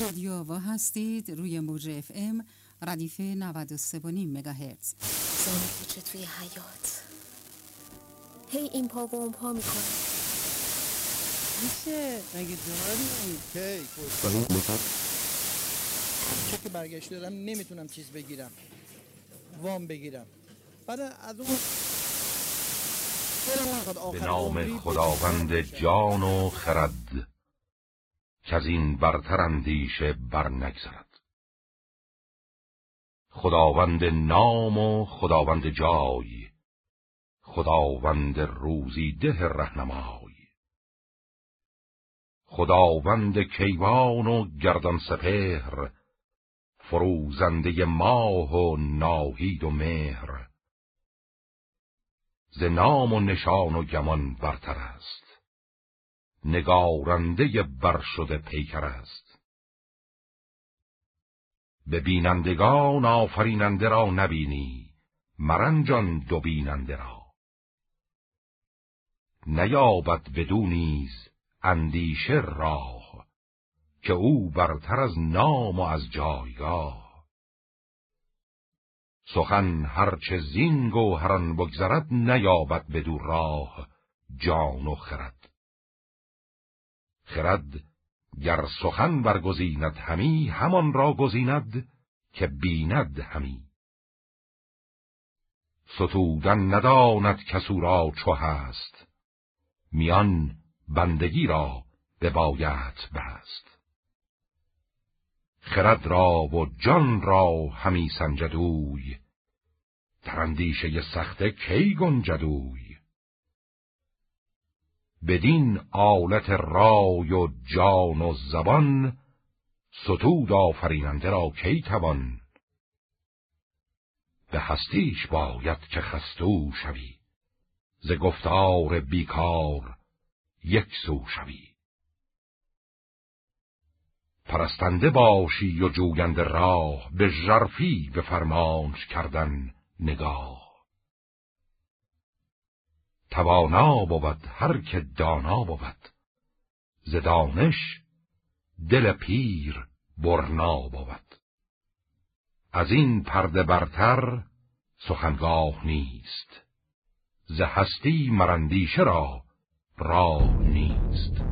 رادیو آوا هستید. روی موج اف ام ردیف 93 مگاهرتز. زنی کوچه توی حیات هی این پا و اون پا می‌کنه. میشه؟ مگه داری چه که برگشت دارم نمی‌تونم چیز بگیرم. وام بگیرم. بعد از اون به نام خداوند. جان و خرد. که از این برتر اندیشه بر نگذرد. خداوند نام و خداوند جای خداوند روزی ده رهنمای. خداوند کیوان و گردان سپهر فروزنده ماه و ناهید و مهر. ز نام و نشان و گمان برتر است. نگارنده برشده پیکر است. به بینندگان آفریننده را نبینی مرنجان دو بیننده را. نیابد بدو نیز اندیشه راه که او برتر از نام و از جایگاه. سخن هرچه زین گوهران بگذرد نیابد بدو راه جان و خرد. خرد گر سخن برگزیند همی همان را گزیند که بیند همی. ستودن نداند کسو را چو هست میان بندگی را به بایت بست. خرد را و جان را همی سنجدوی در اندیشه سخته کی گنجدوی بدین آلت رای و جان و زبان ستود آفریننده را کی توان؟ به هستیش باید که خستو شوی ز گفتار بیکار یک سو شوی. پرستنده باشی و جوینده راه به ژرفی به فرمانش کردن نگاه. توانا بود هر که دانا بود. ز دانش دل پیر برنا بود. از این پرده برتر سخنگاه نیست ز هستی مرندیشه را راه نیست.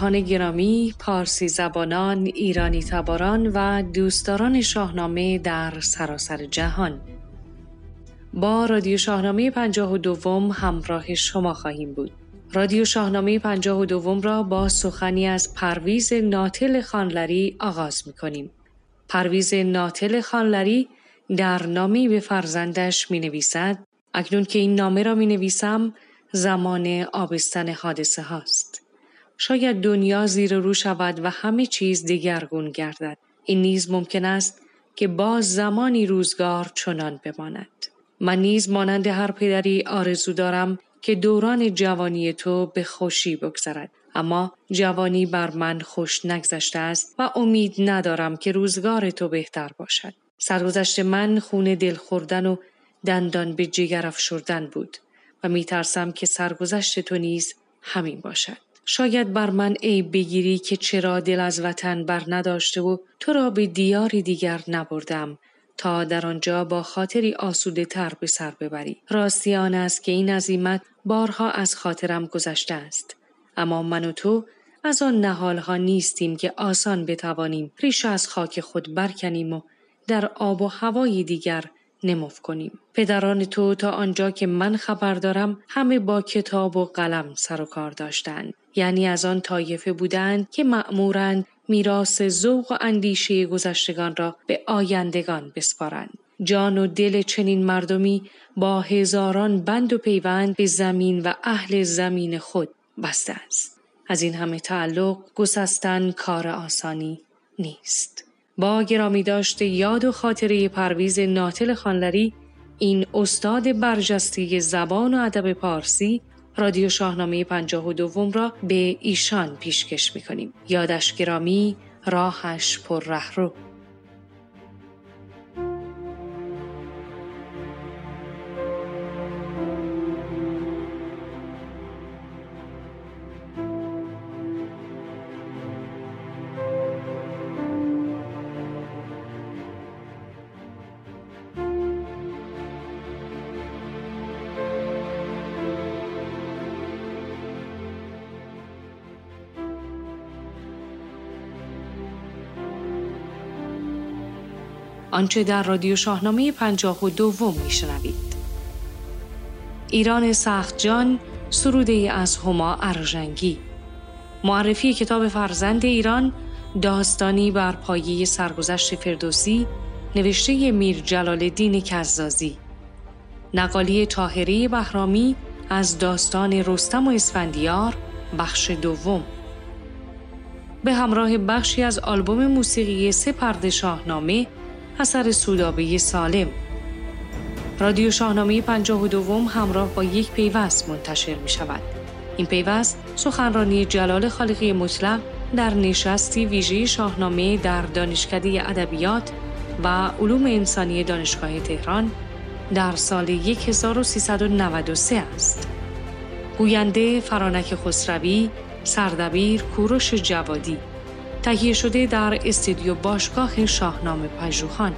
همراهان گرامی، پارسی زبانان، ایرانی تباران و دوستداران شاهنامه در سراسر جهان. با رادیو شاهنامه پنجاه و دوم همراه شما خواهیم بود. رادیو شاهنامه پنجاه و دوم را با سخنی از پرویز ناتل خانلری آغاز می کنیم. پرویز ناتل خانلری در نامی به فرزندش می نویسد اکنون که این نامه را می نویسم زمان آبستن حادثه هاست. شاید دنیا زیر رو شود و همه چیز دگرگون گردد. این نیز ممکن است که باز زمانی روزگار چنان بماند. من نیز مانند هر پدری آرزو دارم که دوران جوانی تو به خوشی بگذرد. اما جوانی بر من خوش نگذشته است و امید ندارم که روزگار تو بهتر باشد. سرگذشت من خون دل خوردن و دندان به جگر افشردن بود و می ترسم که سرگذشت تو نیز همین باشد. شاید بر من عیب بگیری که چرا دل از وطن بر نداشته و تو را به دیاری دیگر نبردم تا در آنجا با خاطری آسوده تر به سر ببری. راستی آن است که این عظیمت بارها از خاطرم گذشته است. اما من و تو از آن نهالها نیستیم که آسان بتوانیم ریش از خاک خود برکنیم و در آب و هوای دیگر نموف کنیم. پدران تو تا آنجا که من خبر دارم همه با کتاب و قلم سر و کار داشتند. یعنی از آن طایفه بودند که مأمورند میراث ذوق و اندیشه گذشتگان را به آیندگان بسپارند. جان و دل چنین مردمی با هزاران بند و پیوند به زمین و اهل زمین خود بسته است. از این همه تعلق گسستن کار آسانی نیست. با گرامی داشته یاد و خاطره پرویز ناتل خانلری این استاد برجسته زبان و ادب پارسی رادیو شاهنامه پنجاه و دوم را به ایشان پیشکش می‌کنیم. یادش گرامی راهش پر رهرو آنچه در رادیو شاهنامه پنجاه و دوم میشنوید. ایران سخت جان سروده از هما ارژنگی. معرفی کتاب فرزند ایران داستانی بر پایه سرگذشت فردوسی نوشته میر جلال الدین کزازی. نقالی تاهری بهرامی از داستان رستم و اسفندیار بخش دوم. به همراه بخشی از آلبوم موسیقی سه پرده شاهنامه اثر سودابه سالم رادیو شاهنامه پنجاه و دوم همراه با یک پیوست منتشر می شود. این پیوست سخنرانی جلال خالقی مطلق در نشستی ویژه شاهنامه در دانشکده ادبیات و علوم انسانی دانشگاه تهران در سال 1393 است. گوینده فرانک خسروی، سردبیر کوروش جوادی تهیه شده در استودیو باشگاه شاهنامه پژوهان.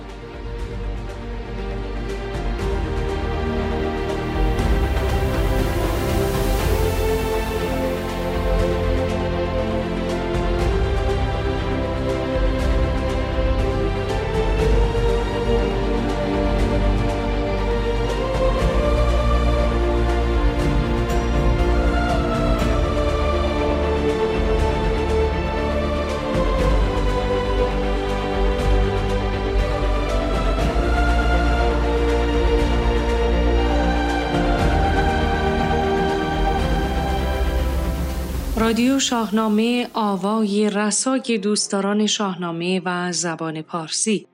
رادیو شاهنامه آوای رسای دوستداران شاهنامه و زبان پارسی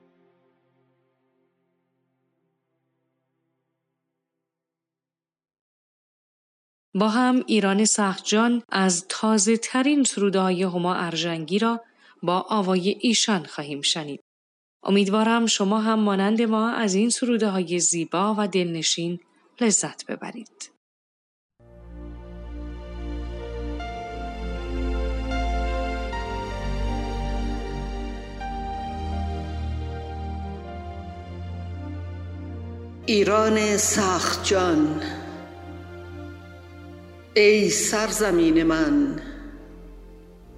با هم ایران سختجان از تازه ترین سروده های هما ارژنگی را با آوای ایشان خواهیم شنید. امیدوارم شما هم مانند ما از این سروده های زیبا و دلنشین لذت ببرید. ایران سخت جان ای سرزمین من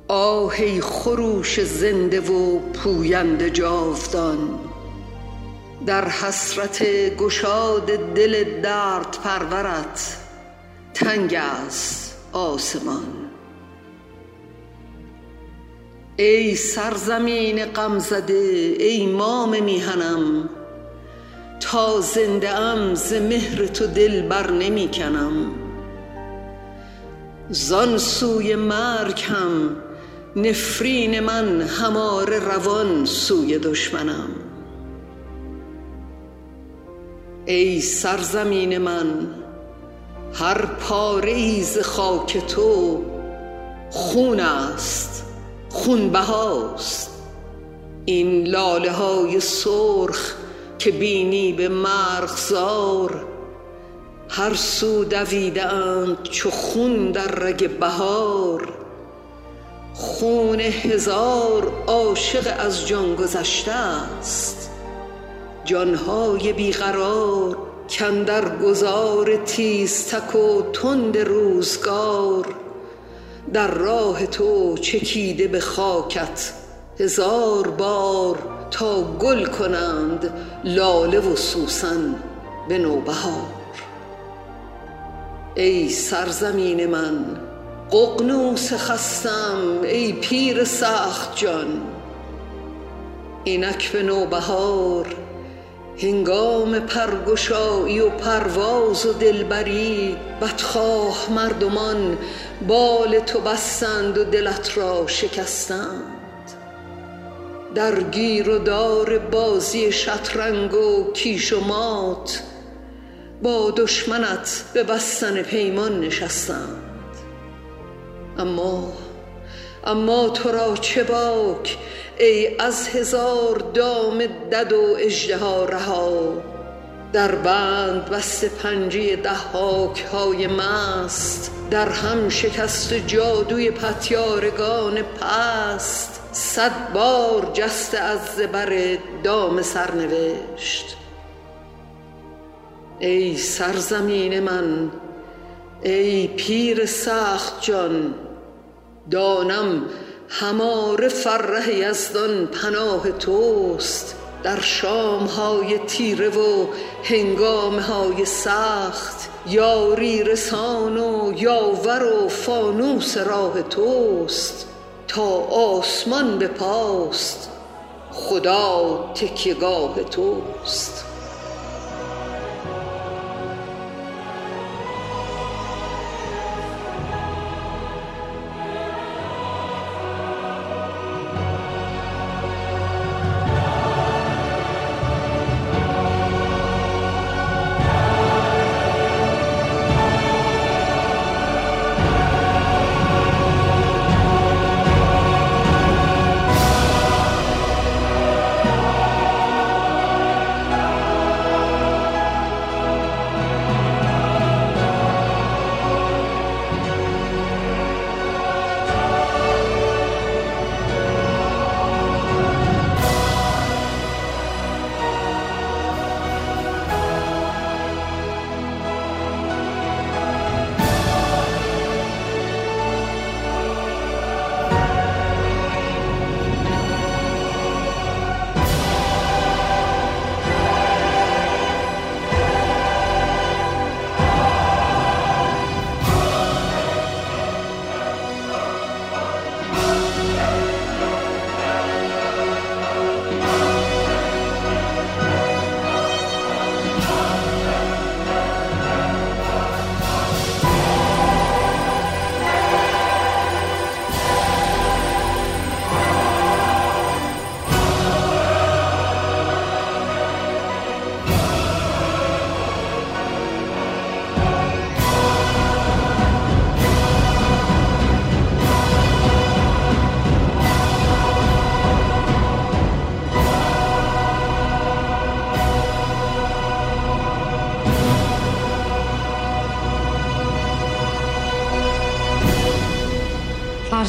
آهی خروش زنده و پویند جاودان. در حسرت گشاد دل درد پرورت تنگ است آسمان. ای سرزمین غمزده ای مام میهنم تا زنده ام ز مهر تو دل بر نمی کنم. زان سوی مرگ هم نفرین من هماره روان سوی دشمنم. ای سرزمین من هر پاره ای ز خاک تو خون است خون بهاست. این لاله های سرخ که بینی به مرغزار هر سو دویده اند چو خون در رگ بهار. خون هزار عاشق از جان گذشته است. جانهای بیقرار کاندر گذار تیزتک و تند روزگار. در راه تو چکیده به خاکت هزار بار. تا گل کنند لاله و سوسن به نوبهار. ای سرزمین من ققنوس خستم ای پیر سخت جان. اینک به نوبهار هنگام پرگشایی و پرواز و دلبری بدخواه مردمان بال تو بستند و دلت را شکستند در گیر و دار بازی شطرنگ و کیش و مات با دشمنت به بستن پیمان نشستند. اما اما تو را چه باک ای از هزار دام دد و اژدها رها؟ در بند بسته پنجه ضحاک های مست در هم شکست جادوی پتیارگان پست. صد بار جسته از زبر دام سرنوشت. ای سرزمین من ای پیر سخت جان دانم هماره فره یزدان پناه توست. در شام های تیره و هنگام های سخت یاری رسان و یاور و فانوس راه توست تا آسمان به پاست خدا تکیگاه توست.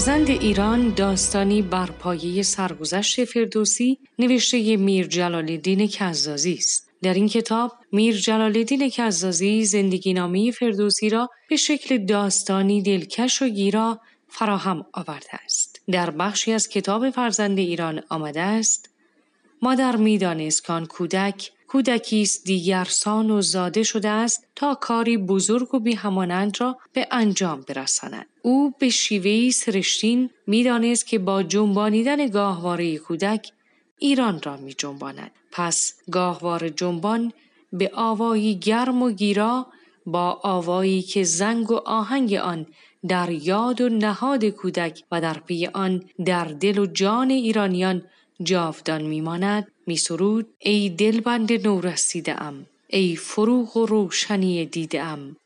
فرزند ایران داستانی بر پایه سرگذشت فردوسی نوشته میر جلال الدین کزازی است. در این کتاب میر جلال الدین کزازی زندگی نامی فردوسی را به شکل داستانی دلکش و گیرا فراهم آورده است. در بخشی از کتاب فرزند ایران آمده است مادر می‌دانست کان کودک کودکی است دیگر سان و زاده شده است تا کاری بزرگ و بی همانند را به انجام برساند او به شیوهی سرشتین می‌دانست که با جنبانیدن گاهواره کودک ایران را می جنباند. پس گاهوار جنبان به آوایی گرم و گیرا با آوایی که زنگ و آهنگ آن در یاد و نهاد کودک و در پی آن در دل و جان ایرانیان جاودان میماند میسرود ای دلبند نو رسیده ام ای فروغ و روشنی دیده ام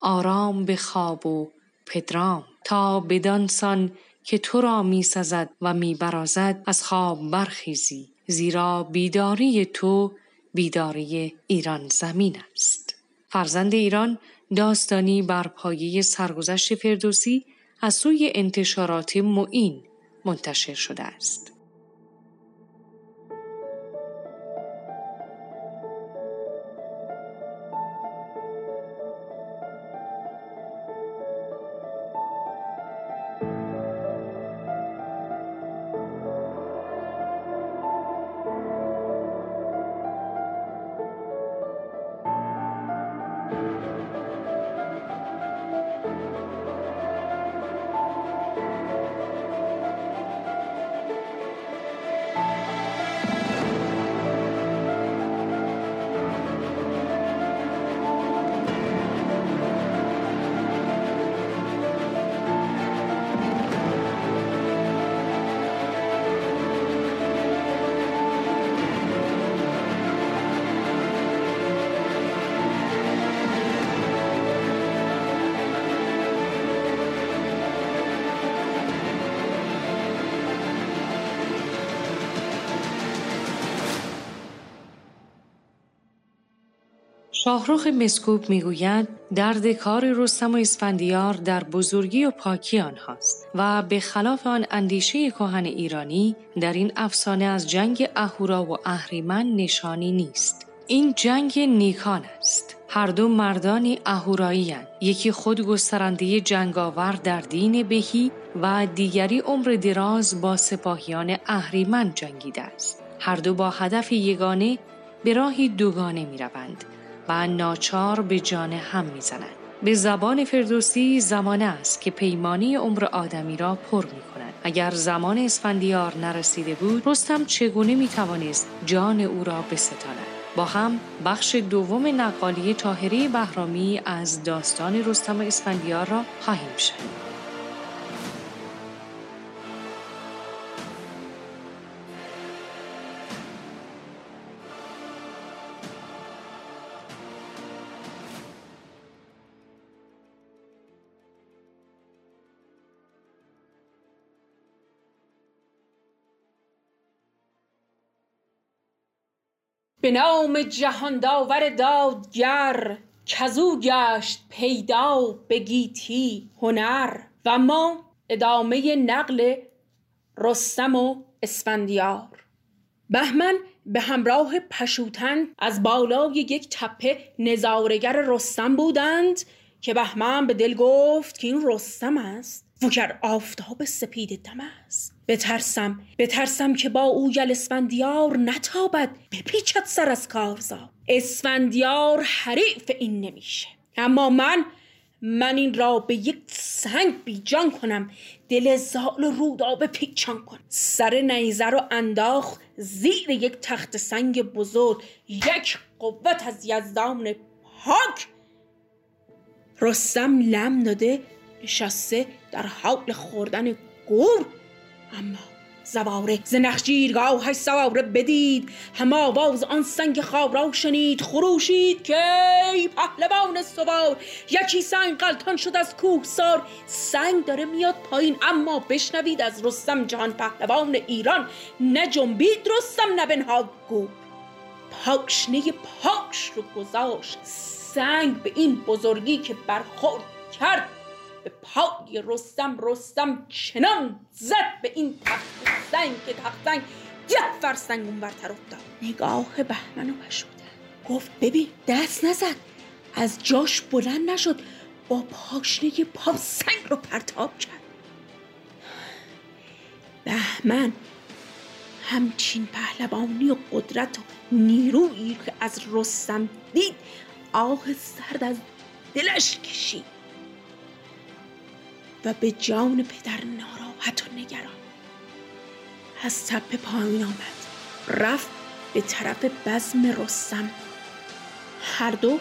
آرام به خواب و پدرام تا بدانسان که تو را می سزد و می برازد از خواب برخیزی زیرا بیداری تو بیداری ایران زمین است. فرزند ایران داستانی بر پایه سرگذشت فردوسی از سوی انتشارات معین منتشر شده است. شاهروخ مسکوب می‌گوید درد کار رستم و اسفندیار در بزرگی و پاکی آنهاست و به خلاف آن اندیشه کهن ایرانی در این افسانه از جنگ اهورا و اهریمن نشانی نیست. این جنگ نیکان است. هر دو مردانی اهورایی یکی خود گسترنده جنگاور در دین بهی و دیگری عمر دراز با سپاهیان اهریمن جنگیده است. هر دو با هدف یگانه به راهی دوگانه می روند و ناچار به جان هم می‌زنند. به زبان فردوسی زمانه است که پیمانی عمر آدمی را پر می کند. اگر زمان اسفندیار نرسیده بود رستم چگونه می توانست جان او را بستاند؟ با هم بخش دوم نقالی تاهری بهرامی از داستان رستم اسفندیار را خواهیم شنید. به نام جهان داور دادگر کزو گشت پیدا به گیتی هنر و ما ادامه نقل رستم و اسفندیار. بهمن به همراه پشوتن از بالای یک تپه نظارگر رستم بودند که بهمن به دل گفت که این رستم است. وگر آفتاب سپید دم است. بترسم بترسم که با او یل اسفندیار نتابد. بپیچد سر از کارزار. اسفندیار حریف این نمیشه. اما من من این را به یک سنگ بیجان کنم. دل زال رودابه پیچان کنم سر نیزه رو انداخ زیر یک تخت سنگ بزرگ. یک قوت از یزدان پاک. رستم لم داده نشسته در حال خوردن گور. اما زواره ز نخجیرگاهش سواره بدید. هم آواز آن سنگ خواب را شنید. خروشید که ای پهلوان سوار یکی سنگ قلتان شد از کوهسار سنگ داره میاد پایین اما بشنوید از رستم جهان پهلوان ایران. نه جنبید رستم نه بنهاد گو پاشنه پاش رو گذاشت. سنگ به این بزرگی که برخورد کرد. به پای رستم رستم چنان زد به این تخت سنگ که تخت سنگ یک فرسنگ اون برتر افتاد. نگاه بهمن و پشودن گفت ببین دست نزد از جاش بلند نشد. با پاشنه پا سنگ رو پرتاب کرد. بهمن همچین پهلوانی و قدرت و نیرویی که از رستم دید آه سرد از دلش کشید. و به جان پدر ناراحت و نگران. از تپه پایین آمد. رفت به طرف بزم رستم. هر دو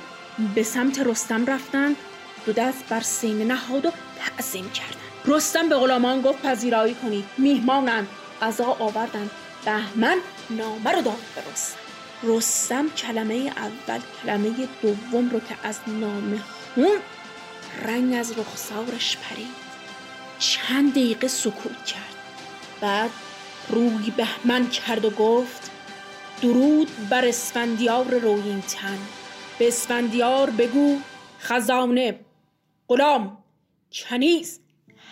به سمت رستم رفتند دو دست بر سینه نهاد و تعظیم کردند رستم به غلامان گفت پذیرایی کنید. میهمانند. غذا آوردند. بهمن نامه رو داد به رستم. رستم کلمه اول کلمه دوم رو که از نامه خون رنگ از رخسارش پرید. چند دقیقه سکوت کرد. بعد روی بهمن کرد و گفت درود بر اسفندیار روین تن به اسفندیار بگو خزانه غلام کنیز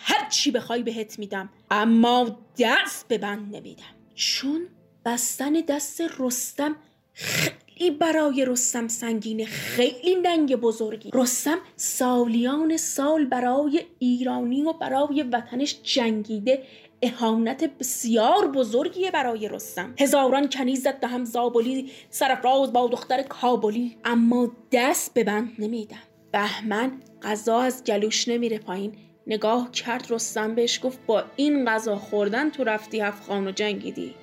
هر چی بخوای بهت میدم اما دست به بند نمیدم. چون بستن دست رستم خیلی برای رستم سنگینه خیلی ننگ بزرگی. رستم سالیان سال برای ایرانی و برای وطنش جنگیده اهانت بسیار بزرگیه برای رستم. هزاران کنیز زد هم زابلی سرفراز با دختر کابلی. اما دست به بند نمیدم. بهمن غذا از جلوش نمیره پایین. نگاه کرد رستم بهش گفت با این غذا خوردن تو رفتی هفخان و جنگیدی.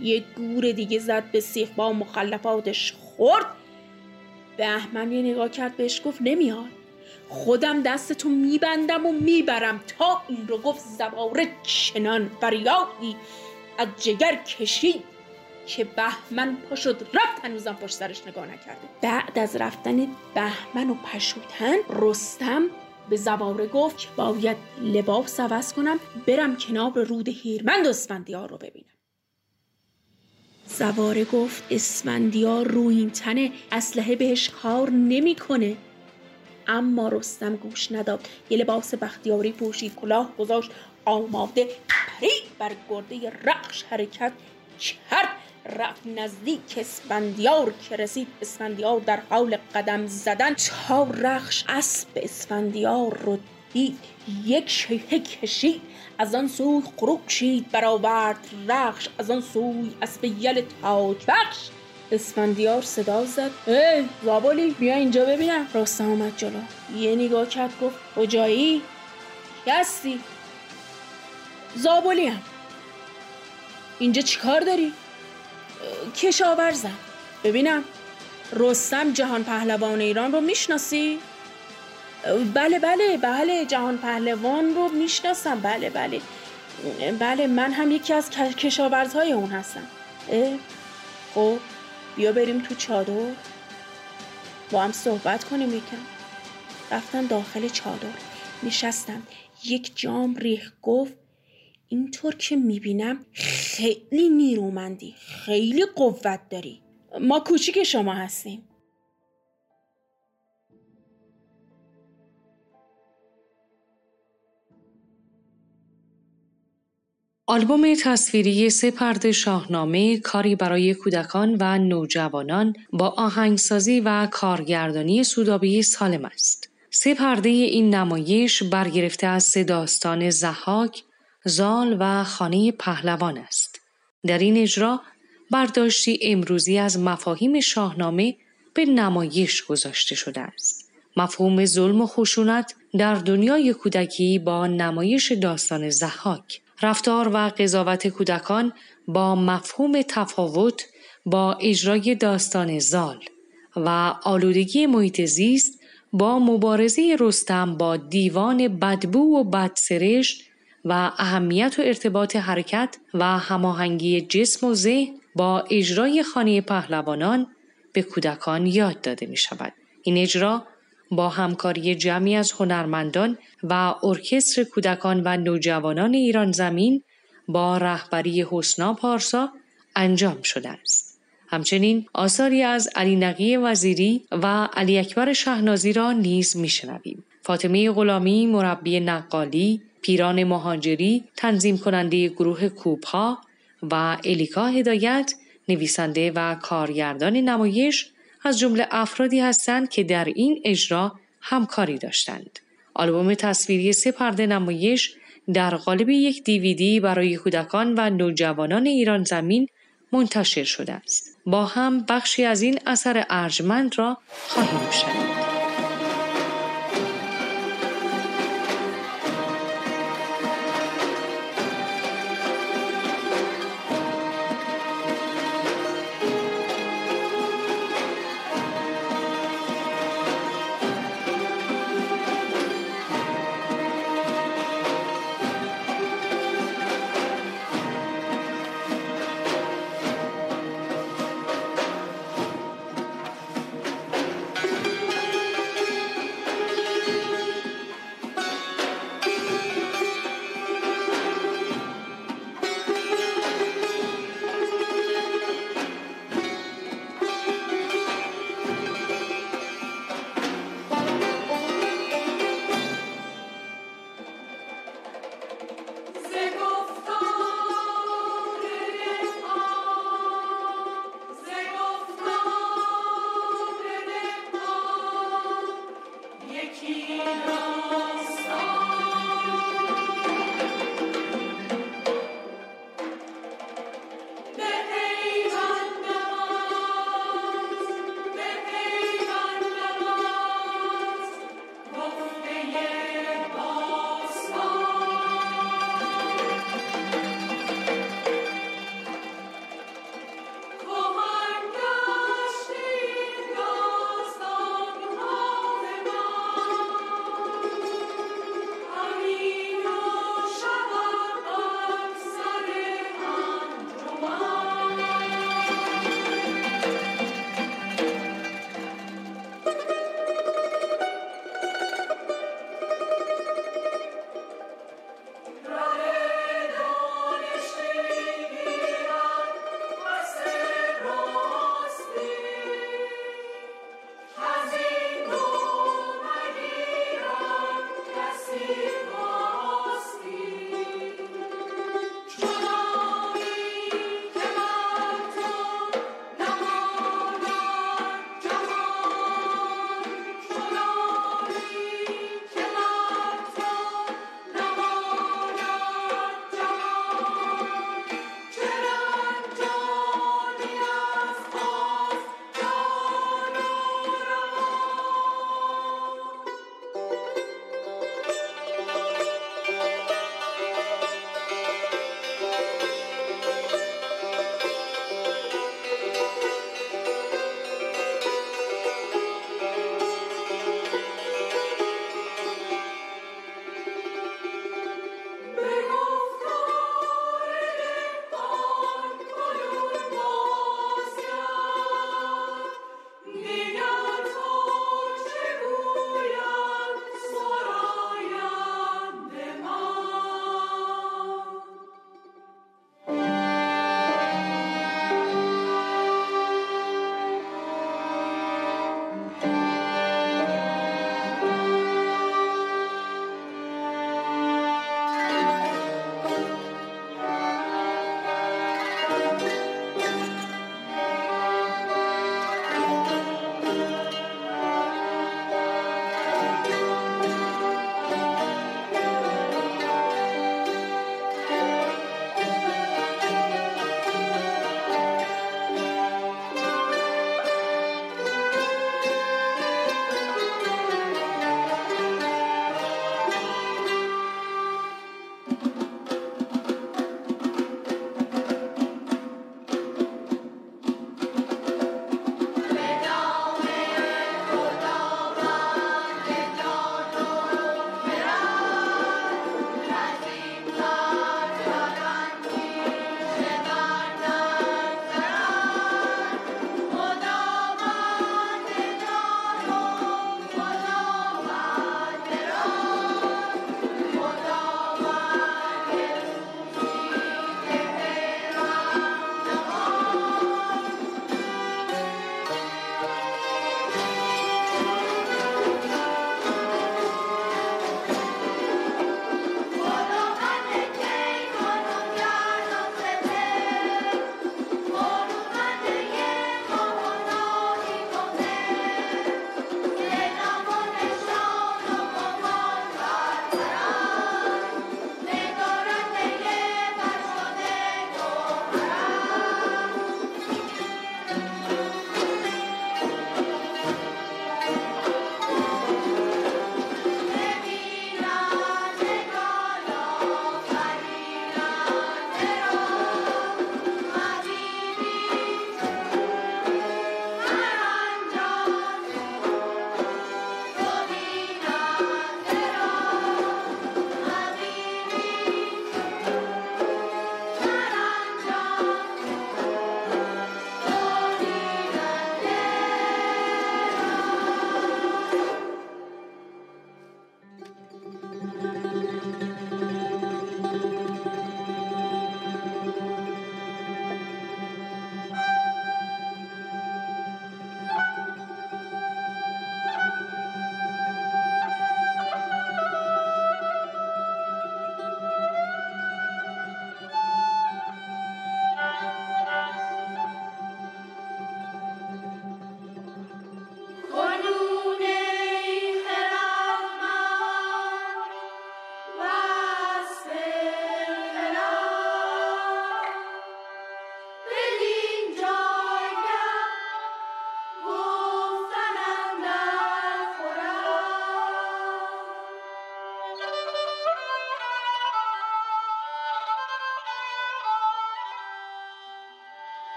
یه گور دیگه زد به سیخ با مخلفاتش خورد. بهمن یه نگاه کرد بهش گفت نمیاد. خودم دستتو میبندم و می‌برم تا این رو گفت زباره چنان فریادی از جگر کشید که بهمن پا شد رفت هنوزم پشت سرش نگاه نکرده. بعد از رفتن بهمن و پشوتن رستم به زباره گفت که باید لباس عوض کنم برم کنار رود هیرمند اسفندیار رو ببینم. زواره گفت اسفندیار رو این تنه اسلحه بهش کار نمی‌کنه. اما رستم گوش نداد. یه لباس بختیاری پوشید کلاه گذاشت آماده پرید بر گرده رخش حرکت کرد. رفت نزدیک اسفندیار که رسید. اسفندیار در حال قدم زدن. تا رخش اسب اسفندیار رو دید یک شیهه کشید از آن سوی خروشید برآورد رخش از آن سوی اسب یل تاج بخش. اسفندیار صدا زد. ای زابلی بیا اینجا ببینم. رستم آمد جلو. یه نگاه کرد گفت کجایی؟ هستی. زابلی هم. اینجا چیکار داری؟ کشاورزم. ببینم رستم جهان پهلوان ایران رو می‌شناسی؟ بله بله بله جهان پهلوان رو می‌شناسم. بله بله. بله من هم یکی از کشاورزهای اون هستم. خب بیا بریم تو چادر. با هم صحبت کنیم یکم. رفتم داخل چادر. نشستم. یک جام ریخ گفت اینطور که می‌بینم خیلی نیرومندی خیلی قوت داری. ما کوچیک شما هستیم. آلبوم تصویری سه پرده شاهنامه کاری برای کودکان و نوجوانان با آهنگسازی و کارگردانی سودابی سالم است. سه پرده این نمایش برگرفته از سه داستان زحاک، زال و خانه پهلوان است. در این اجرا برداشتی امروزی از مفاهیم شاهنامه به نمایش گذاشته شده است. مفهوم ظلم و خشونت در دنیای کودکی با نمایش داستان زحاک رفتار و قضاوت کودکان با مفهوم تفاوت با اجرای داستان زال و آلودگی محیط زیست با مبارزه رستم با دیوان بدبو و بدسرشت و اهمیت و ارتباط حرکت و هماهنگی جسم و ذهن با اجرای خانه پهلوانان به کودکان یاد داده می شود. این اجرا با همکاری جمعی از هنرمندان و ارکستر کودکان و نوجوانان ایران زمین با رهبری حسنا پارسا انجام شده است. همچنین آثاری از علی نقی وزیری و علی اکبر شهنازی را نیز میشنویم. فاطمه غلامی مربی نقالی، پیران مهاجری تنظیم کننده گروه کوپها و الیکا هدایت نویسنده و کارگردان نمایش از جمله افرادی هستند که در این اجرا همکاری داشتند. آلبوم تصویری سه پرده نمایش در قالب یک دیویدی برای کودکان و نوجوانان ایران زمین منتشر شده است. با هم بخشی از این اثر ارجمند را خواهیم شنید.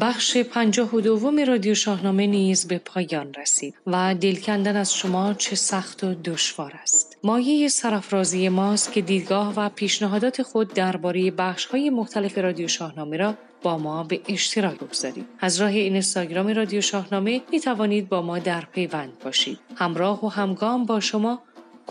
بخش پنجاه و دوم رادیو شاهنامه نیز به پایان رسید و دل کندن از شما چه سخت و دشوار است. مایه سرافرازی ماست که دیدگاه و پیشنهادات خود درباره های مختلف رادیو شاهنامه را با ما به اشتراک بگذارید. از راه اینستاگرام رادیو شاهنامه می توانید با ما در پیوند باشید. همراه و همگام با شما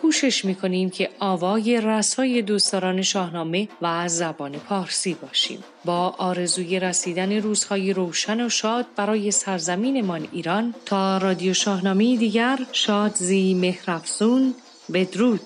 کوشش می‌کنیم که آوای رسای دوستداران شاهنامه و زبان پارسی باشیم. با آرزوی رسیدن روزهای روشن و شاد برای سرزمینمان ایران تا رادیو شاهنامه دیگر شاد زی مهرفزون بدرود.